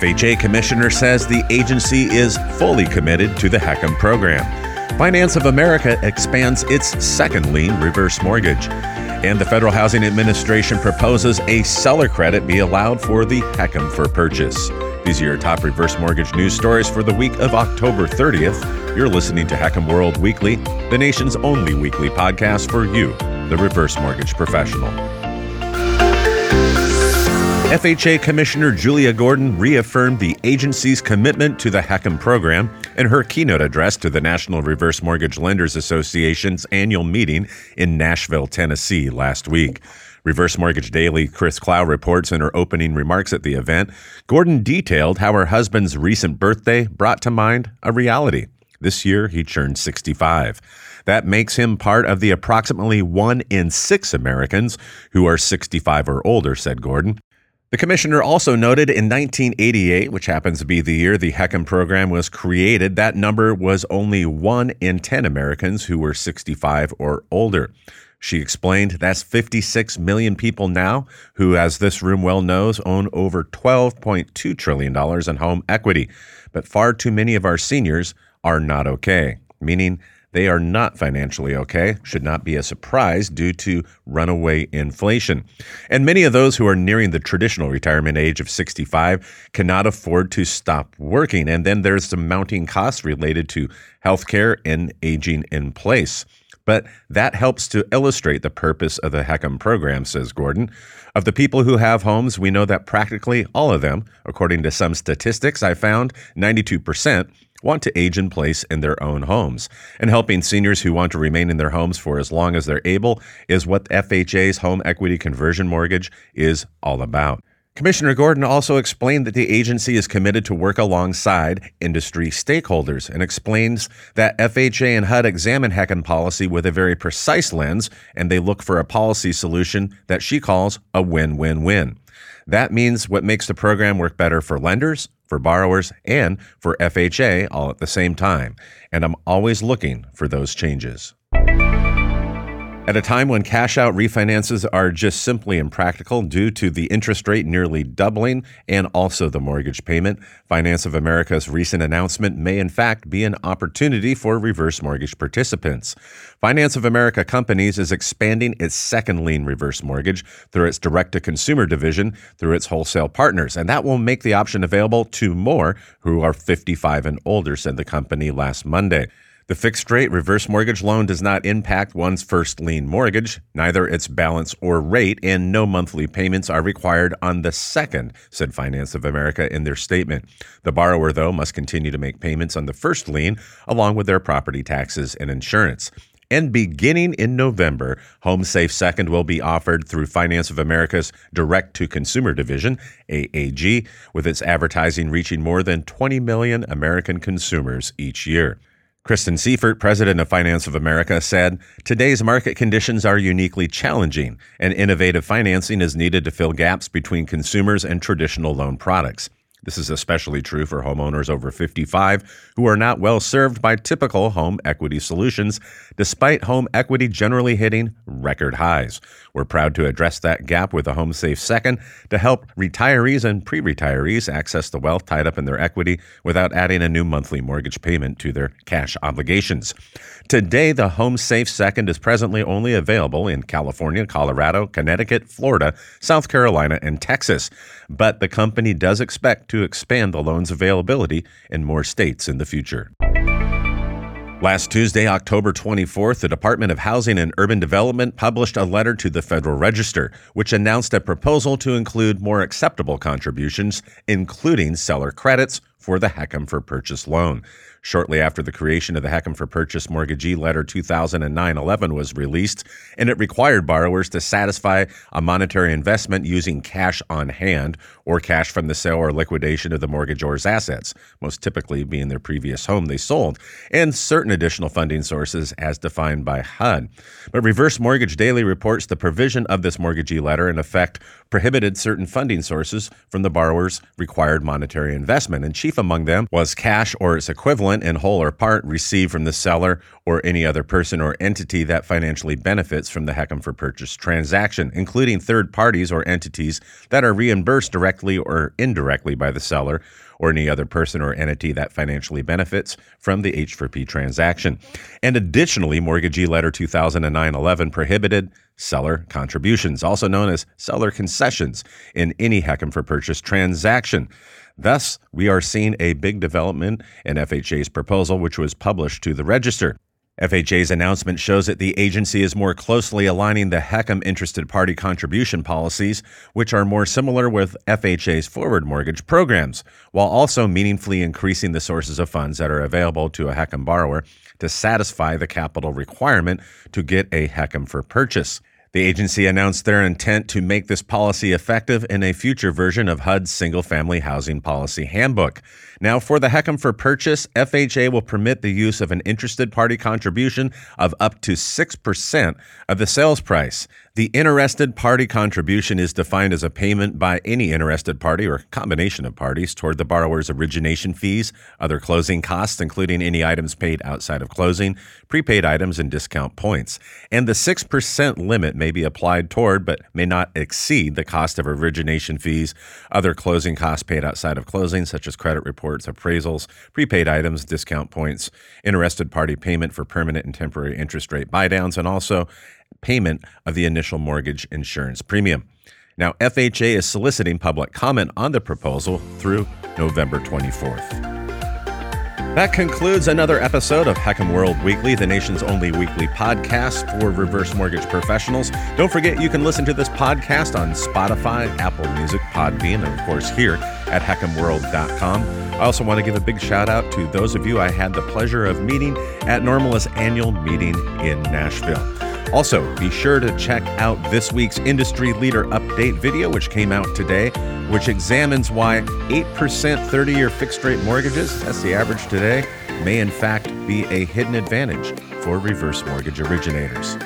FHA commissioner says the agency is fully committed to the HECM program. Finance of America expands its second lien reverse mortgage. And the Federal Housing Administration proposes a seller credit be allowed for the HECM for purchase. These are your top reverse mortgage news stories for the week of October 30th. You're listening to HECM World Weekly, the nation's only weekly podcast for you, the reverse mortgage professional. FHA Commissioner Julia Gordon reaffirmed the agency's commitment to the HECM program in her keynote address to the National Reverse Mortgage Lenders Association's annual meeting in Nashville, Tennessee last week. Reverse Mortgage Daily Chris Clow reports in her opening remarks at the event, Gordon detailed how her husband's recent birthday brought to mind a reality. This year, he turned 65. That makes him part of the approximately one in six Americans who are 65 or older, said Gordon. The commissioner also noted in 1988, which happens to be the year the HECM program was created, that number was only 1 in 10 Americans who were 65 or older. She explained that's 56 million people now who, as this room well knows, own over $12.2 trillion in home equity. But far too many of our seniors are not okay, meaning they are not financially okay, should not be a surprise due to runaway inflation. And many of those who are nearing the traditional retirement age of 65 cannot afford to stop working. And then there's the mounting costs related to healthcare and aging in place. But that helps to illustrate the purpose of the HECM program, says Gordon. Of the people who have homes, we know that practically all of them, according to some statistics I found, 92%, want to age in place in their own homes. And helping seniors who want to remain in their homes for as long as they're able is what FHA's home equity conversion mortgage is all about. Commissioner Gordon also explained that the agency is committed to work alongside industry stakeholders and explains that FHA and HUD examine HECM policy with a very precise lens and they look for a policy solution that she calls a win win win. That means what makes the program work better for lenders, for borrowers, and for FHA all at the same time. And I'm always looking for those changes. At a time when cash out refinances are just simply impractical due to the interest rate nearly doubling and also the mortgage payment, Finance of America's recent announcement may in fact be an opportunity for reverse mortgage participants. Finance of America Companies is expanding its second lien reverse mortgage through its direct to consumer division through its wholesale partners, and that will make the option available to more who are 55 and older, said the company last Monday. The fixed rate reverse mortgage loan does not impact one's first lien mortgage, neither its balance or rate, and no monthly payments are required on the second, said Finance of America in their statement. The borrower, though, must continue to make payments on the first lien along with their property taxes and insurance. And beginning in November, HomeSafe Second will be offered through Finance of America's Direct to Consumer Division, AAG, with its advertising reaching more than 20 million American consumers each year. Kristen Sieffert, president of Finance of America, said Today's market conditions are uniquely challenging, and innovative financing is needed to fill gaps between consumers and traditional loan products. This is especially true for homeowners over 55 who are not well served by typical home equity solutions, despite home equity generally hitting record highs. We're proud to address that gap with a HomeSafe Second to help retirees and pre retirees access the wealth tied up in their equity without adding a new monthly mortgage payment to their cash obligations. Today, the HomeSafe Second is presently only available in California, Colorado, Connecticut, Florida, South Carolina, and Texas. But the company does expect to expand the loan's availability in more states in the future. Last Tuesday, October 24th, the Department of Housing and Urban Development published a letter to the Federal Register, which announced a proposal to include more acceptable contributions, including seller credits for the HECM for Purchase loan. Shortly after the creation of the HECM for Purchase Mortgagee Letter 2009 11 was released, and it required borrowers to satisfy a monetary investment using cash on hand or cash from the sale or liquidation of the mortgagor's assets, most typically being their previous home they sold, and certain additional funding sources as defined by HUD. But Reverse Mortgage Daily reports the provision of this mortgagee letter, in effect, prohibited certain funding sources from the borrower's required monetary investment. And Chief Chief among them was cash or its equivalent in whole or part received from the seller or any other person or entity that financially benefits from the HECM for Purchase transaction, including third parties or entities that are reimbursed directly or indirectly by the seller or any other person or entity that financially benefits from the H4P transaction. And additionally, Mortgagee Letter 2009 11 prohibited seller contributions, also known as seller concessions, in any HECM for Purchase transaction. Thus, we are seeing a big development in FHA's proposal, which was published to the register. FHA's announcement shows that the agency is more closely aligning the HECM interested party contribution policies, which are more similar with FHA's forward mortgage programs, while also meaningfully increasing the sources of funds that are available to a HECM borrower to satisfy the capital requirement to get a HECM for purchase. The agency announced their intent to make this policy effective in a future version of HUD's Single Family Housing Policy Handbook. Now, for the HECM for purchase, FHA will permit the use of an interested party contribution of up to 6% of the sales price. The interested party contribution is defined as a payment by any interested party or combination of parties toward the borrower's origination fees, other closing costs, including any items paid outside of closing, prepaid items, and discount points. And the 6% limit may be applied toward, but may not exceed, the cost of origination fees, other closing costs paid outside of closing, such as credit reports appraisals, prepaid items, discount points, interested party payment for permanent and temporary interest rate buydowns, and also payment of the initial mortgage insurance premium. Now, FHA is soliciting public comment on the proposal through November 24th. That concludes another episode of HECM World Weekly, the nation's only weekly podcast for reverse mortgage professionals. Don't forget you can listen to this podcast on Spotify, Apple Music, Podbean, and of course here at hecmworld.com. I also want to give a big shout out to those of you I had the pleasure of meeting at NRMLA's annual meeting in Nashville. Also, be sure to check out this week's Industry Leader Update video, which came out today, which examines why 8% 30 year fixed rate mortgages, that's the average today, may in fact be a hidden advantage for reverse mortgage originators.